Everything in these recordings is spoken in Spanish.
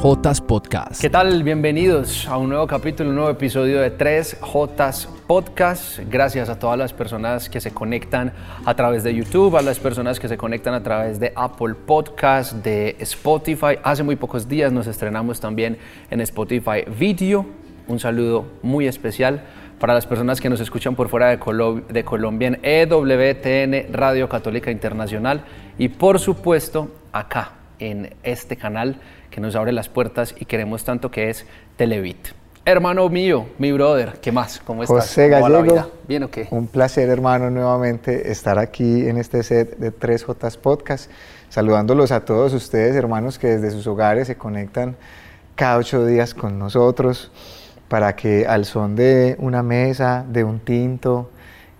3J Podcast. ¿Qué tal? Bienvenidos a un nuevo capítulo, un nuevo episodio de 3J Podcast. Gracias a todas las personas que se conectan a través de YouTube, a las personas que se conectan a través de Apple Podcast, de Spotify. Hace muy pocos días nos estrenamos también en Spotify Video. Un saludo muy especial para las personas que nos escuchan por fuera de, de Colombia en EWTN Radio Católica Internacional y por supuesto acá en este canal que nos abre las puertas y queremos tanto que es Televit. Hermano mío, mi brother, ¿qué más? ¿Cómo estás? José Gallego. ¿Bien o qué? Un placer, hermano, nuevamente estar aquí en este set de 3J Podcast, saludándolos a todos ustedes, hermanos, que desde sus hogares se conectan cada ocho días con nosotros para que al son de una mesa, de un tinto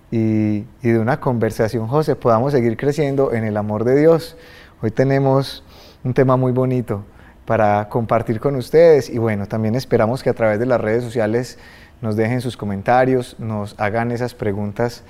y, y de una conversación, José, podamos seguir creciendo en el amor de Dios. Hoy tenemos un tema muy bonito para compartir con ustedes y bueno, también esperamos que a través de las redes sociales nos dejen sus comentarios, nos hagan esas preguntas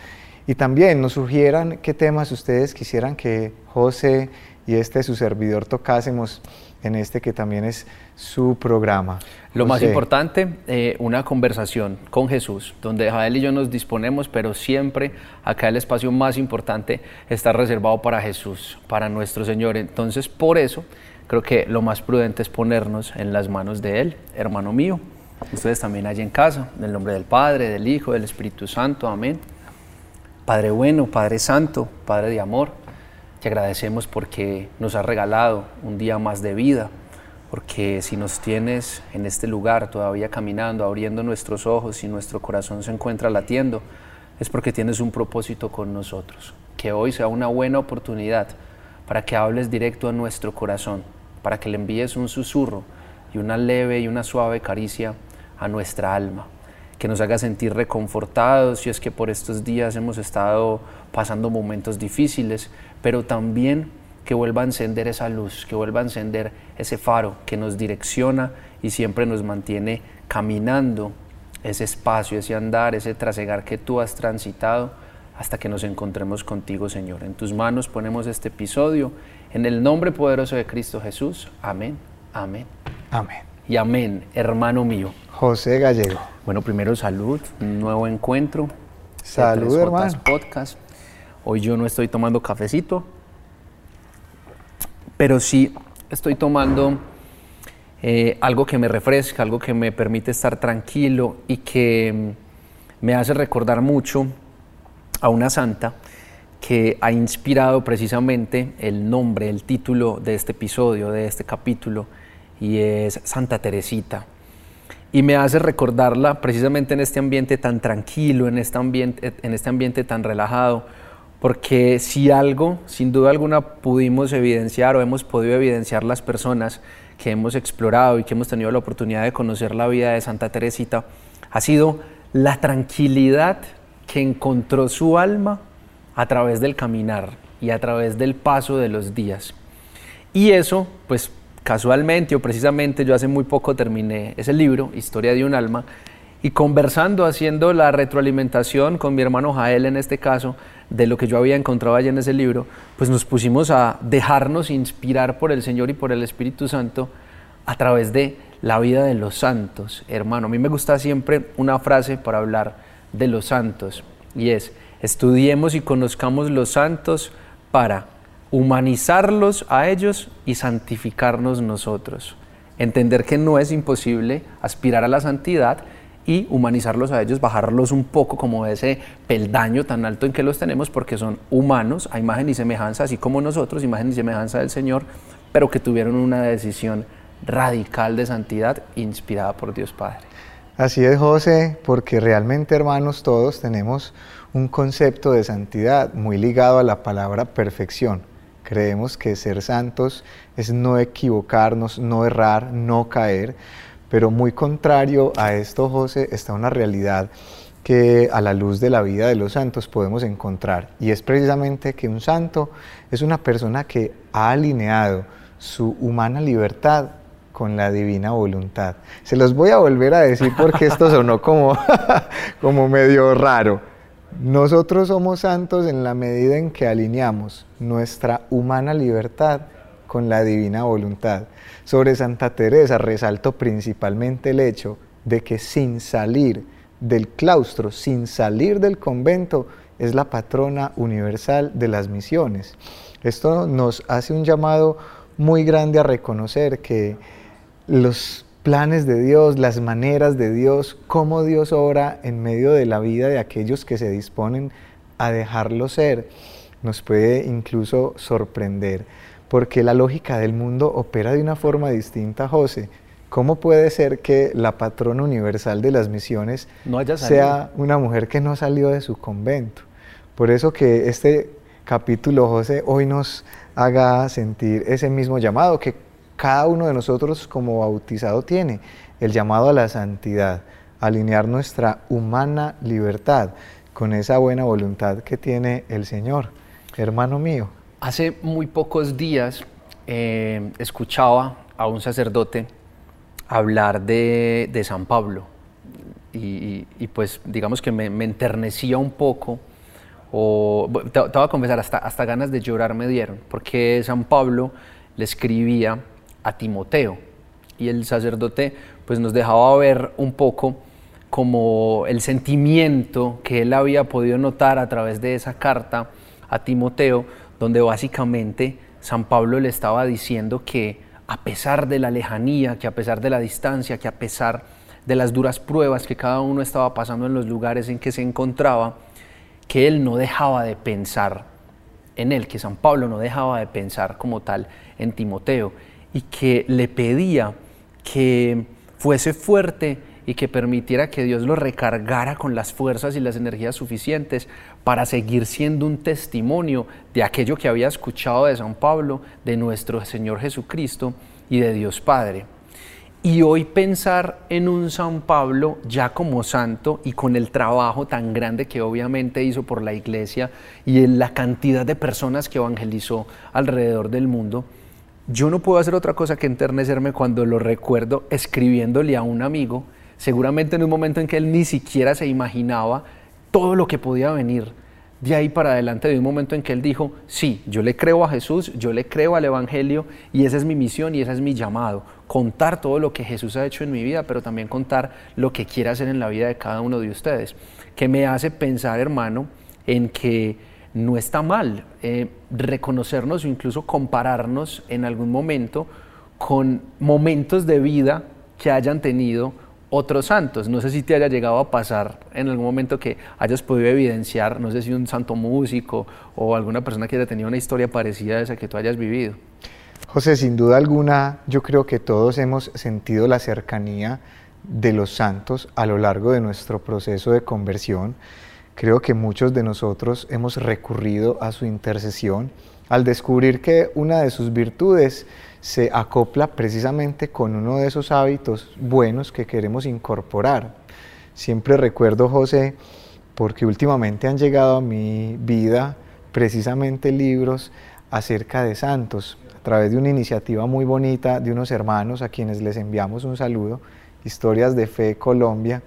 y también nos sugieran qué temas ustedes quisieran que José y este su servidor tocásemos en este que también es su programa. Lo más importante, eh, una conversación con Jesús, donde Jael y yo nos disponemos, pero siempre acá el espacio más importante está reservado para Jesús, para nuestro Señor. Entonces, por eso, creo que lo más prudente es ponernos en las manos de Él, hermano mío. Ustedes también allí en casa, en el nombre del Padre, del Hijo, del Espíritu Santo, amén. Padre bueno, Padre Santo, Padre de amor, te agradecemos porque nos has regalado un día más de vida, porque si nos tienes en este lugar todavía caminando, abriendo nuestros ojos y nuestro corazón se encuentra latiendo, es porque tienes un propósito con nosotros. Que hoy sea una buena oportunidad para que hables directo a nuestro corazón, para que le envíes un susurro y una leve y una suave caricia a nuestra alma, que nos haga sentir reconfortados si es que por estos días hemos estado pasando momentos difíciles, pero también que vuelva a encender esa luz, que vuelva a encender ese faro que nos direcciona y siempre nos mantiene caminando ese espacio, ese andar, ese trasegar que tú has transitado hasta que nos encontremos contigo, Señor. En tus manos ponemos este episodio en el nombre poderoso de Cristo Jesús. Amén, amén. Amén. Y amén, hermano mío. José Gallego. Bueno, primero salud, un nuevo encuentro. Salud, hermano. Podcast. Hoy yo no estoy tomando cafecito, pero sí estoy tomando eh, algo que me refresca, algo que me permite estar tranquilo y que mm, me hace recordar mucho a una santa que ha inspirado precisamente el nombre, el título de este episodio, de este capítulo, y es Santa Teresita. Y me hace recordarla precisamente en este ambiente tan tranquilo, en este ambiente, en este ambiente tan relajado, porque si algo, sin duda alguna, pudimos evidenciar o hemos podido evidenciar las personas que hemos explorado y que hemos tenido la oportunidad de conocer la vida de Santa Teresita, ha sido la tranquilidad que encontró su alma a través del caminar y a través del paso de los días. Y eso, pues casualmente o precisamente yo hace muy poco terminé ese libro, Historia de un alma, y conversando, haciendo la retroalimentación con mi hermano Jael en este caso, de lo que yo había encontrado allí en ese libro, pues nos pusimos a dejarnos inspirar por el Señor y por el Espíritu Santo a través de la vida de los santos. Hermano, a mí me gusta siempre una frase para hablar de los santos y es, estudiemos y conozcamos los santos para humanizarlos a ellos y santificarnos nosotros. Entender que no es imposible aspirar a la santidad, y humanizarlos a ellos, bajarlos un poco como ese peldaño tan alto en que los tenemos porque son humanos, a imagen y semejanza, así como nosotros, imagen y semejanza del Señor, pero que tuvieron una decisión radical de santidad inspirada por Dios Padre. Así es, José, porque realmente, hermanos, todos tenemos un concepto de santidad muy ligado a la palabra perfección. Creemos que ser santos es no equivocarnos, no errar, no caer, pero muy contrario a esto, José, está una realidad que a la luz de la vida de los santos podemos encontrar. Y es precisamente que un santo es una persona que ha alineado su humana libertad con la divina voluntad. Se los voy a volver a decir porque esto sonó como, como medio raro. Nosotros somos santos en la medida en que alineamos nuestra humana libertad con la divina voluntad. Sobre Santa Teresa resalto principalmente el hecho de que sin salir del claustro, sin salir del convento, es la patrona universal de las misiones. Esto nos hace un llamado muy grande a reconocer que los planes de Dios, las maneras de Dios, cómo Dios obra en medio de la vida de aquellos que se disponen a dejarlo ser, nos puede incluso sorprender, porque la lógica del mundo opera de una forma distinta, José. ¿Cómo puede ser que la patrona universal de las misiones sea una mujer que no salió de su convento? Por eso que este capítulo, José, hoy nos haga sentir ese mismo llamado que cada uno de nosotros como bautizado tiene, el llamado a la santidad, alinear nuestra humana libertad con esa buena voluntad que tiene el Señor. Hermano mío. Hace muy pocos días eh, escuchaba a un sacerdote hablar de, San Pablo y, pues digamos que me, enternecía un poco o te, te, voy a confesar, hasta, hasta ganas de llorar me dieron, porque San Pablo le escribía a Timoteo. Y el sacerdote pues nos dejaba ver un poco como el sentimiento que él había podido notar a través de esa carta a Timoteo, donde básicamente San Pablo le estaba diciendo que a pesar de la lejanía, que a pesar de la distancia, que a pesar de las duras pruebas que cada uno estaba pasando en los lugares en que se encontraba, que él no dejaba de pensar en él, que San Pablo no dejaba de pensar como tal en Timoteo y que le pedía que fuese fuerte y que permitiera que Dios lo recargara con las fuerzas y las energías suficientes para seguir siendo un testimonio de aquello que había escuchado de San Pablo, de nuestro Señor Jesucristo y de Dios Padre. Y hoy pensar en un San Pablo ya como santo y con el trabajo tan grande que obviamente hizo por la iglesia y en la cantidad de personas que evangelizó alrededor del mundo, yo no puedo hacer otra cosa que enternecerme cuando lo recuerdo escribiéndole a un amigo, seguramente en un momento en que él ni siquiera se imaginaba todo lo que podía venir de ahí para adelante, de un momento en que él dijo, sí, yo le creo a Jesús, yo le creo al Evangelio y esa es mi misión y ese es mi llamado, contar todo lo que Jesús ha hecho en mi vida, pero también contar lo que quiere hacer en la vida de cada uno de ustedes, que me hace pensar, hermano, en que no está mal eh, reconocernos o incluso compararnos en algún momento con momentos de vida que hayan tenido otros santos. No sé si te haya llegado a pasar en algún momento que hayas podido evidenciar, no sé si un santo músico o alguna persona que haya tenido una historia parecida a esa que tú hayas vivido. José, sin duda alguna, yo creo que todos hemos sentido la cercanía de los santos a lo largo de nuestro proceso de conversión. Creo que muchos de nosotros hemos recurrido a su intercesión al descubrir que una de sus virtudes se acopla precisamente con uno de esos hábitos buenos que queremos incorporar. Siempre recuerdo, José, porque últimamente han llegado a mi vida precisamente libros acerca de santos, a través de una iniciativa muy bonita de unos hermanos a quienes les enviamos un saludo, Historias de Fe Colombia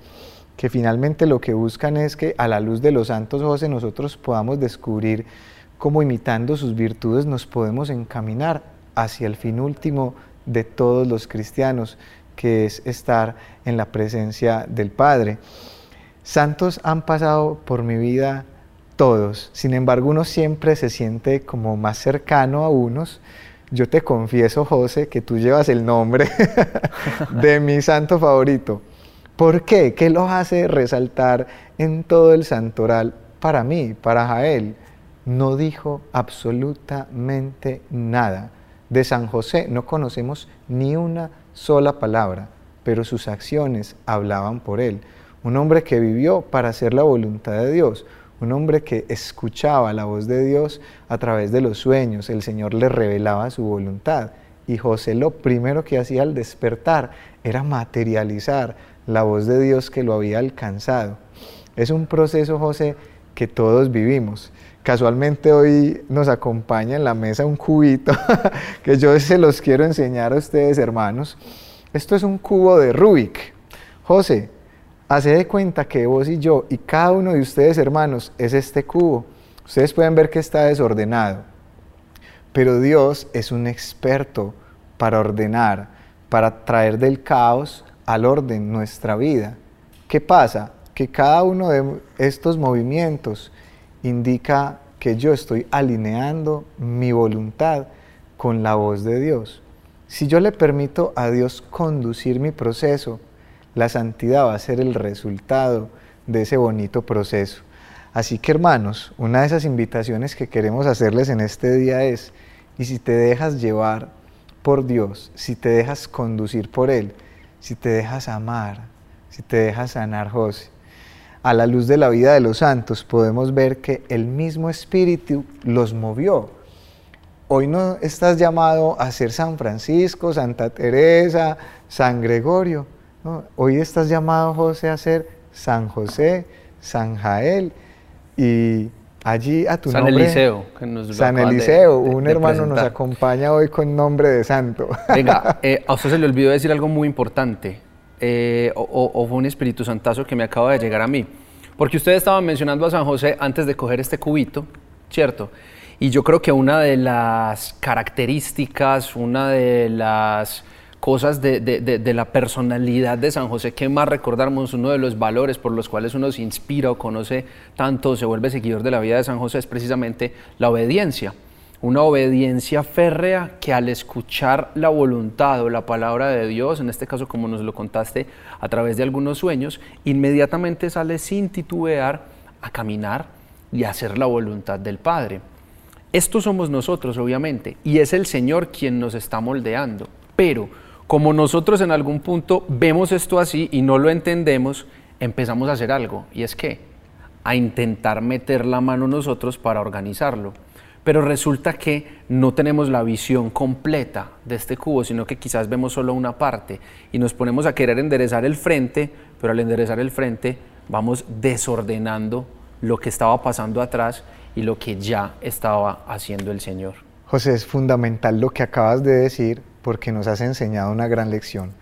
que finalmente lo que buscan es que a la luz de los santos José nosotros podamos descubrir cómo imitando sus virtudes nos podemos encaminar hacia el fin último de todos los cristianos, que es estar en la presencia del Padre. Santos han pasado por mi vida todos, sin embargo uno siempre se siente como más cercano a unos. Yo te confieso, José, que tú llevas el nombre de mi santo favorito. ¿Por qué? ¿Qué los hace resaltar en todo el santoral para mí, para Jael? No dijo absolutamente nada. De San José no conocemos ni una sola palabra, pero sus acciones hablaban por él. Un hombre que vivió para hacer la voluntad de Dios, un hombre que escuchaba la voz de Dios a través de los sueños, el Señor le revelaba su voluntad. Y José lo primero que hacía al despertar era materializar la voz de Dios que lo había alcanzado. Es un proceso, José, que todos vivimos. Casualmente hoy nos acompaña en la mesa un cubito que yo se los quiero enseñar a ustedes, hermanos. Esto es un cubo de Rubik. José, hace de cuenta que vos y yo y cada uno de ustedes, hermanos, es este cubo. Ustedes pueden ver que está desordenado. pero Dios es un experto para ordenar, para traer del caos al orden nuestra vida. ¿Qué pasa? Que cada uno de estos movimientos indica que yo estoy alineando mi voluntad con la voz de Dios. Si yo le permito a Dios conducir mi proceso, la santidad va a ser el resultado de ese bonito proceso. Así que hermanos, una de esas invitaciones que queremos hacerles en este día es, y si te dejas llevar por Dios, si te dejas conducir por Él, si te dejas amar, si te dejas sanar, José, a la luz de la vida de los santos podemos ver que el mismo Espíritu los movió. Hoy no estás llamado a ser San Francisco, Santa Teresa, San Gregorio. Hoy estás llamado, José, a ser San José, San Jael y allí a tu San nombre. Eliseo. Que nos San Eliseo, un hermano nos acompaña hoy con nombre de santo. Venga, eh, a usted se le olvidó decir algo muy importante. Eh, o, fue un Espíritu Santazo que me acaba de llegar a mí. Porque ustedes estaban mencionando a San José antes de coger este cubito, ¿cierto? Y yo creo que una de las características, una de las cosas de, de, la personalidad de San José que más recordamos, uno de los valores por los cuales uno se inspira o conoce tanto, se vuelve seguidor de la vida de San José, es precisamente la obediencia una obediencia férrea que al escuchar la voluntad o la palabra de Dios, en este caso como nos lo contaste a través de algunos sueños, inmediatamente sale sin titubear a caminar y a hacer la voluntad del Padre. Estos somos nosotros, obviamente, y es el Señor quien nos está moldeando. Pero como nosotros en algún punto vemos esto así y no lo entendemos, empezamos a hacer algo, y es que a intentar meter la mano nosotros para organizarlo pero resulta que no tenemos la visión completa de este cubo, sino que quizás vemos solo una parte y nos ponemos a querer enderezar el frente, pero al enderezar el frente vamos desordenando lo que estaba pasando atrás y lo que ya estaba haciendo el Señor. José, es fundamental lo que acabas de decir porque nos has enseñado una gran lección.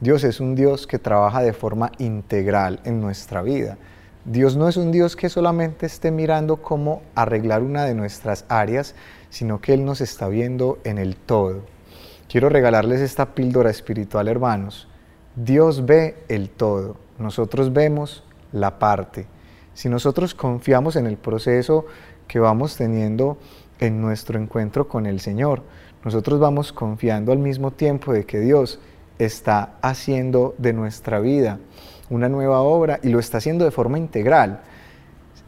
Dios es un Dios que trabaja de forma integral en nuestra vida. Dios no es un Dios que solamente esté mirando cómo arreglar una de nuestras áreas, sino que Él nos está viendo en el todo. Quiero regalarles esta píldora espiritual, hermanos. Dios ve el todo, nosotros vemos la parte. Si nosotros confiamos en el proceso que vamos teniendo en nuestro encuentro con el Señor, nosotros vamos confiando al mismo tiempo de que Dios está haciendo de nuestra vida una nueva obra y lo está haciendo de forma integral.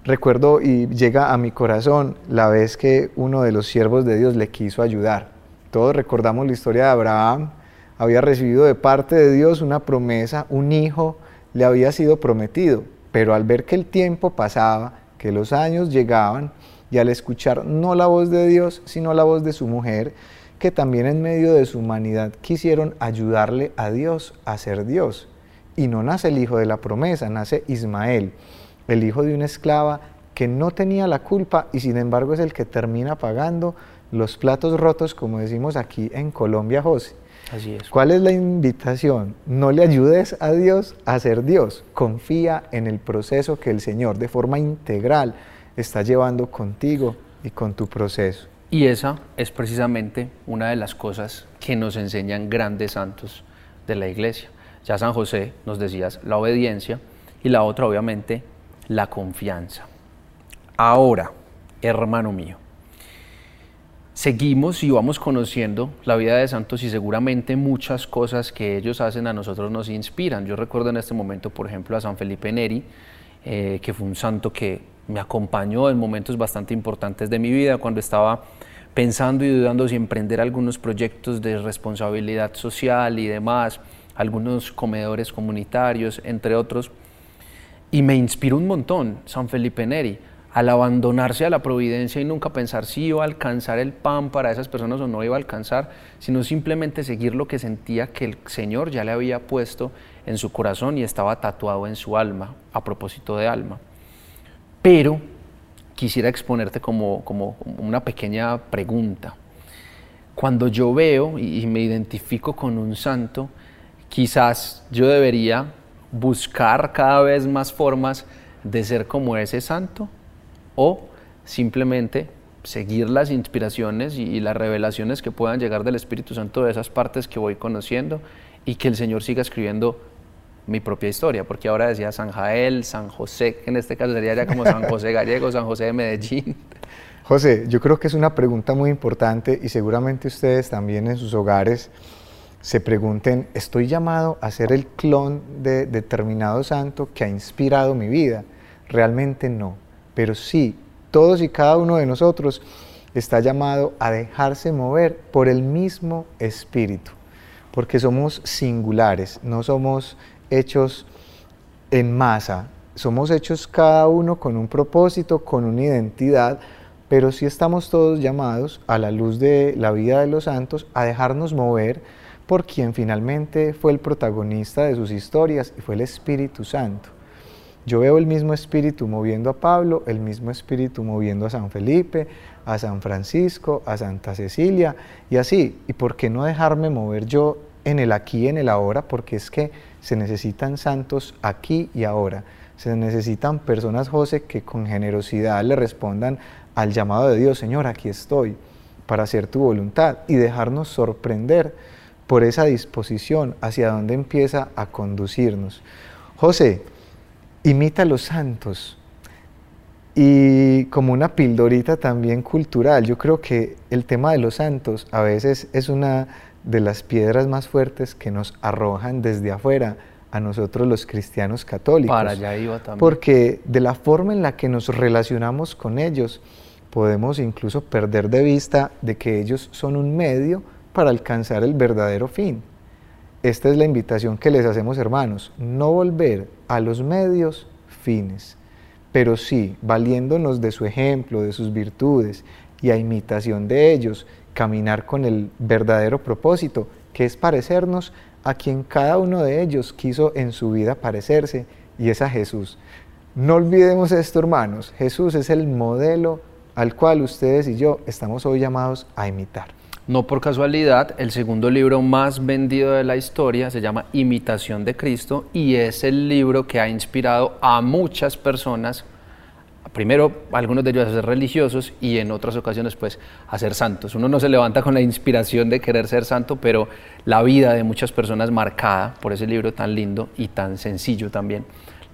Recuerdo y llega a mi corazón la vez que uno de los siervos de Dios le quiso ayudar. Todos recordamos la historia de Abraham. Había recibido de parte de Dios una promesa, un hijo le había sido prometido, pero al ver que el tiempo pasaba, que los años llegaban, y al escuchar no la voz de Dios, sino la voz de su mujer, que también en medio de su humanidad quisieron ayudarle a Dios a ser Dios y no nace el hijo de la promesa, nace Ismael, el hijo de una esclava que no tenía la culpa y sin embargo es el que termina pagando los platos rotos, como decimos aquí en Colombia, José. Así es. ¿Cuál es la invitación? No le ayudes a Dios a ser Dios. Confía en el proceso que el Señor de forma integral está llevando contigo y con tu proceso. Y esa es precisamente una de las cosas que nos enseñan grandes santos de la iglesia. Ya San José nos decías la obediencia y la otra obviamente la confianza. Ahora, hermano mío, seguimos y vamos conociendo la vida de santos y seguramente muchas cosas que ellos hacen a nosotros nos inspiran. Yo recuerdo en este momento, por ejemplo, a San Felipe Neri, eh, que fue un santo que me acompañó en momentos bastante importantes de mi vida, cuando estaba pensando y dudando si emprender algunos proyectos de responsabilidad social y demás algunos comedores comunitarios, entre otros, y me inspiró un montón San Felipe Neri al abandonarse a la providencia y nunca pensar si iba a alcanzar el pan para esas personas o no iba a alcanzar, sino simplemente seguir lo que sentía que el Señor ya le había puesto en su corazón y estaba tatuado en su alma, a propósito de alma. Pero quisiera exponerte como, como una pequeña pregunta. Cuando yo veo y me identifico con un santo, quizás yo debería buscar cada vez más formas de ser como ese santo o simplemente seguir las inspiraciones y, las revelaciones que puedan llegar del Espíritu Santo de esas partes que voy conociendo y que el Señor siga escribiendo mi propia historia, porque ahora decía San Jael, San José, que en este caso sería ya como San José Gallego, San José de Medellín. José, yo creo que es una pregunta muy importante y seguramente ustedes también en sus hogares se pregunten, ¿estoy llamado a ser el clon de determinado santo que ha inspirado mi vida? Realmente no, pero sí, todos y cada uno de nosotros está llamado a dejarse mover por el mismo espíritu, porque somos singulares, no somos hechos en masa, somos hechos cada uno con un propósito, con una identidad, pero sí estamos todos llamados a la luz de la vida de los santos a dejarnos mover por quien finalmente fue el protagonista de sus historias y fue el Espíritu Santo. Yo veo el mismo Espíritu moviendo a Pablo, el mismo Espíritu moviendo a San Felipe, a San Francisco, a Santa Cecilia y así. ¿Y por qué no dejarme mover yo en el aquí y en el ahora? Porque es que se necesitan santos aquí y ahora. Se necesitan personas, José, que con generosidad le respondan al llamado de Dios, Señor, aquí estoy para hacer tu voluntad y dejarnos sorprender por esa disposición hacia donde empieza a conducirnos. José, imita a los santos y como una pildorita también cultural, yo creo que el tema de los santos a veces es una de las piedras más fuertes que nos arrojan desde afuera a nosotros los cristianos católicos. Para allá iba también. Porque de la forma en la que nos relacionamos con ellos, podemos incluso perder de vista de que ellos son un medio para alcanzar el verdadero fin. Esta es la invitación que les hacemos hermanos, no volver a los medios fines, pero sí, valiéndonos de su ejemplo, de sus virtudes y a imitación de ellos, caminar con el verdadero propósito, que es parecernos a quien cada uno de ellos quiso en su vida parecerse, y es a Jesús. No olvidemos esto, hermanos, Jesús es el modelo al cual ustedes y yo estamos hoy llamados a imitar. No por casualidad, el segundo libro más vendido de la historia se llama Imitación de Cristo y es el libro que ha inspirado a muchas personas, primero algunos de ellos a ser religiosos y en otras ocasiones pues a ser santos. Uno no se levanta con la inspiración de querer ser santo, pero la vida de muchas personas marcada por ese libro tan lindo y tan sencillo también,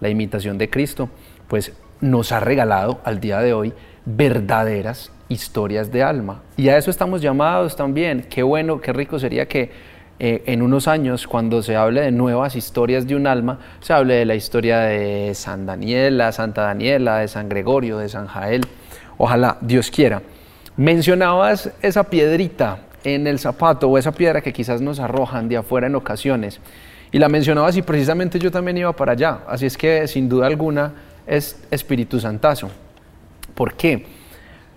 La Imitación de Cristo, pues nos ha regalado al día de hoy verdaderas historias de alma. Y a eso estamos llamados también. Qué bueno, qué rico sería que eh, en unos años, cuando se hable de nuevas historias de un alma, se hable de la historia de San Daniela, Santa Daniela, de San Gregorio, de San Jael. Ojalá Dios quiera. Mencionabas esa piedrita en el zapato o esa piedra que quizás nos arrojan de afuera en ocasiones. Y la mencionabas y precisamente yo también iba para allá. Así es que sin duda alguna es Espíritu Santazo. ¿Por qué?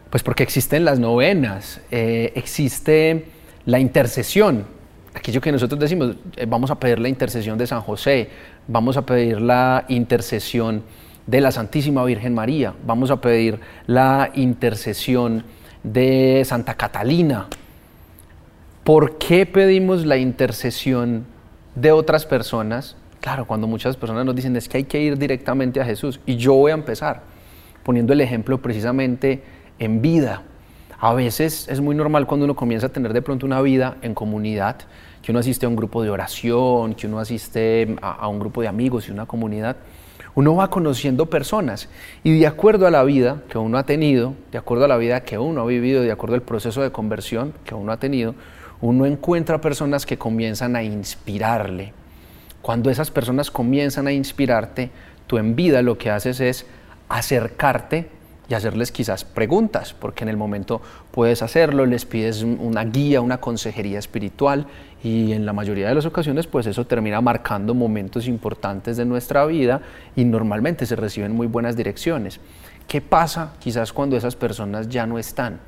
Pues porque existen las novenas, eh, existe la intercesión, aquello que nosotros decimos, eh, vamos a pedir la intercesión de San José, vamos a pedir la intercesión de la Santísima Virgen María, vamos a pedir la intercesión de Santa Catalina. ¿Por qué pedimos la intercesión de otras personas? Claro, cuando muchas personas nos dicen es que hay que ir directamente a Jesús y yo voy a empezar poniendo el ejemplo precisamente en vida. A veces es muy normal cuando uno comienza a tener de pronto una vida en comunidad, que uno asiste a un grupo de oración, que uno asiste a, un grupo de amigos y una comunidad, uno va conociendo personas y de acuerdo a la vida que uno ha tenido, de acuerdo a la vida que uno ha vivido, de acuerdo al proceso de conversión que uno ha tenido, uno encuentra personas que comienzan a inspirarle. Cuando esas personas comienzan a inspirarte, tú en vida lo que haces es acercarte y hacerles quizás preguntas, porque en el momento puedes hacerlo, les pides una guía, una consejería espiritual y en la mayoría de las ocasiones pues eso termina marcando momentos importantes de nuestra vida y normalmente se reciben muy buenas direcciones. ¿Qué pasa quizás cuando esas personas ya no están?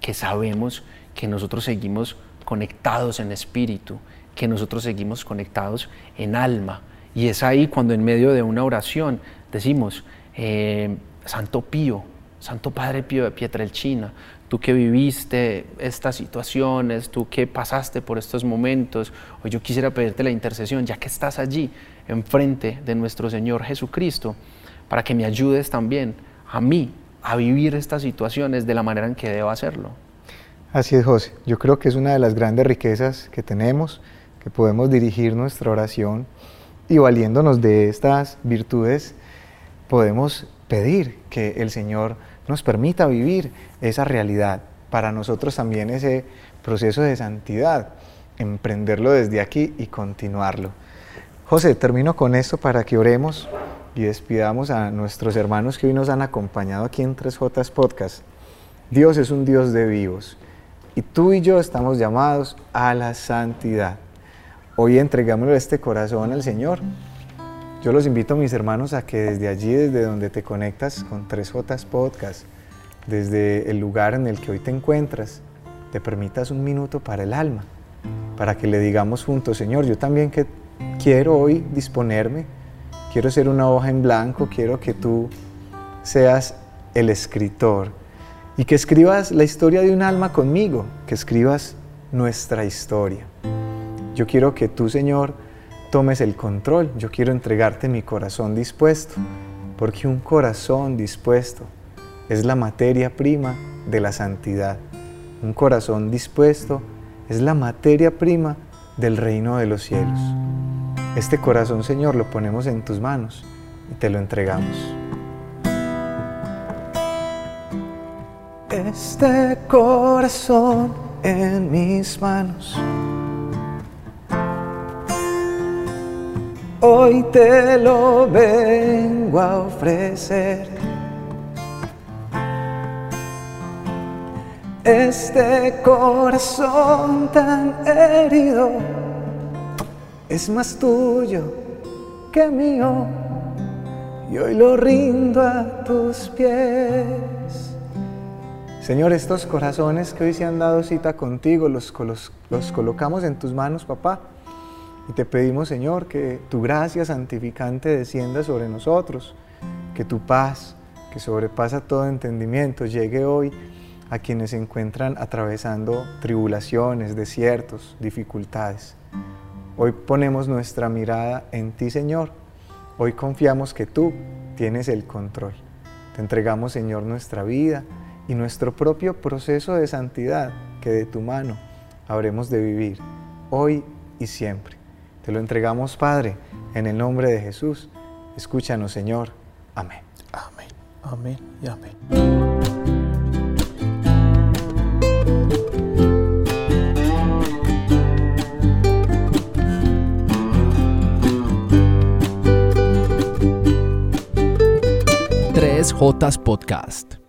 Que sabemos que nosotros seguimos conectados en espíritu, que nosotros seguimos conectados en alma. Y es ahí cuando en medio de una oración decimos, eh, Santo Pío, Santo Padre Pío de Pietrelcina, tú que viviste estas situaciones, tú que pasaste por estos momentos, hoy yo quisiera pedirte la intercesión, ya que estás allí, enfrente de nuestro Señor Jesucristo, para que me ayudes también a mí a vivir estas situaciones de la manera en que debo hacerlo. Así es, José. Yo creo que es una de las grandes riquezas que tenemos, que podemos dirigir nuestra oración y valiéndonos de estas virtudes, podemos pedir que el Señor nos permita vivir esa realidad. Para nosotros también ese proceso de santidad, emprenderlo desde aquí y continuarlo. José, termino con esto para que oremos y despidamos a nuestros hermanos que hoy nos han acompañado aquí en 3J Podcast. Dios es un Dios de vivos y tú y yo estamos llamados a la santidad. Hoy entregámosle este corazón al Señor. Yo los invito, mis hermanos, a que desde allí, desde donde te conectas con 3J Podcast, desde el lugar en el que hoy te encuentras, te permitas un minuto para el alma, para que le digamos juntos, Señor, yo también que quiero hoy disponerme quiero ser una hoja en blanco, quiero que tú seas el escritor y que escribas la historia de un alma conmigo, que escribas nuestra historia. Yo quiero que tú, Señor, tomes el control, yo quiero entregarte mi corazón dispuesto, porque un corazón dispuesto es la materia prima de la santidad. Un corazón dispuesto es la materia prima del reino de los cielos. Este corazón, Señor, lo ponemos en tus manos y te lo entregamos. Este corazón en mis manos. Hoy te lo vengo a ofrecer. Este corazón tan herido es más tuyo que mío y hoy lo rindo a tus pies. Señor, estos corazones que hoy se han dado cita contigo, los, los colocamos en tus manos, papá. Y te pedimos, Señor, que tu gracia santificante descienda sobre nosotros, que tu paz, que sobrepasa todo entendimiento, llegue hoy a quienes se encuentran atravesando tribulaciones, desiertos, dificultades. Hoy ponemos nuestra mirada en ti, Señor. Hoy confiamos que tú tienes el control. Te entregamos, Señor, nuestra vida y nuestro propio proceso de santidad que de tu mano habremos de vivir hoy y siempre. Te lo entregamos, Padre, en el nombre de Jesús. Escúchanos, Señor. Amén. Amén. Amén y amén. 3J Podcast.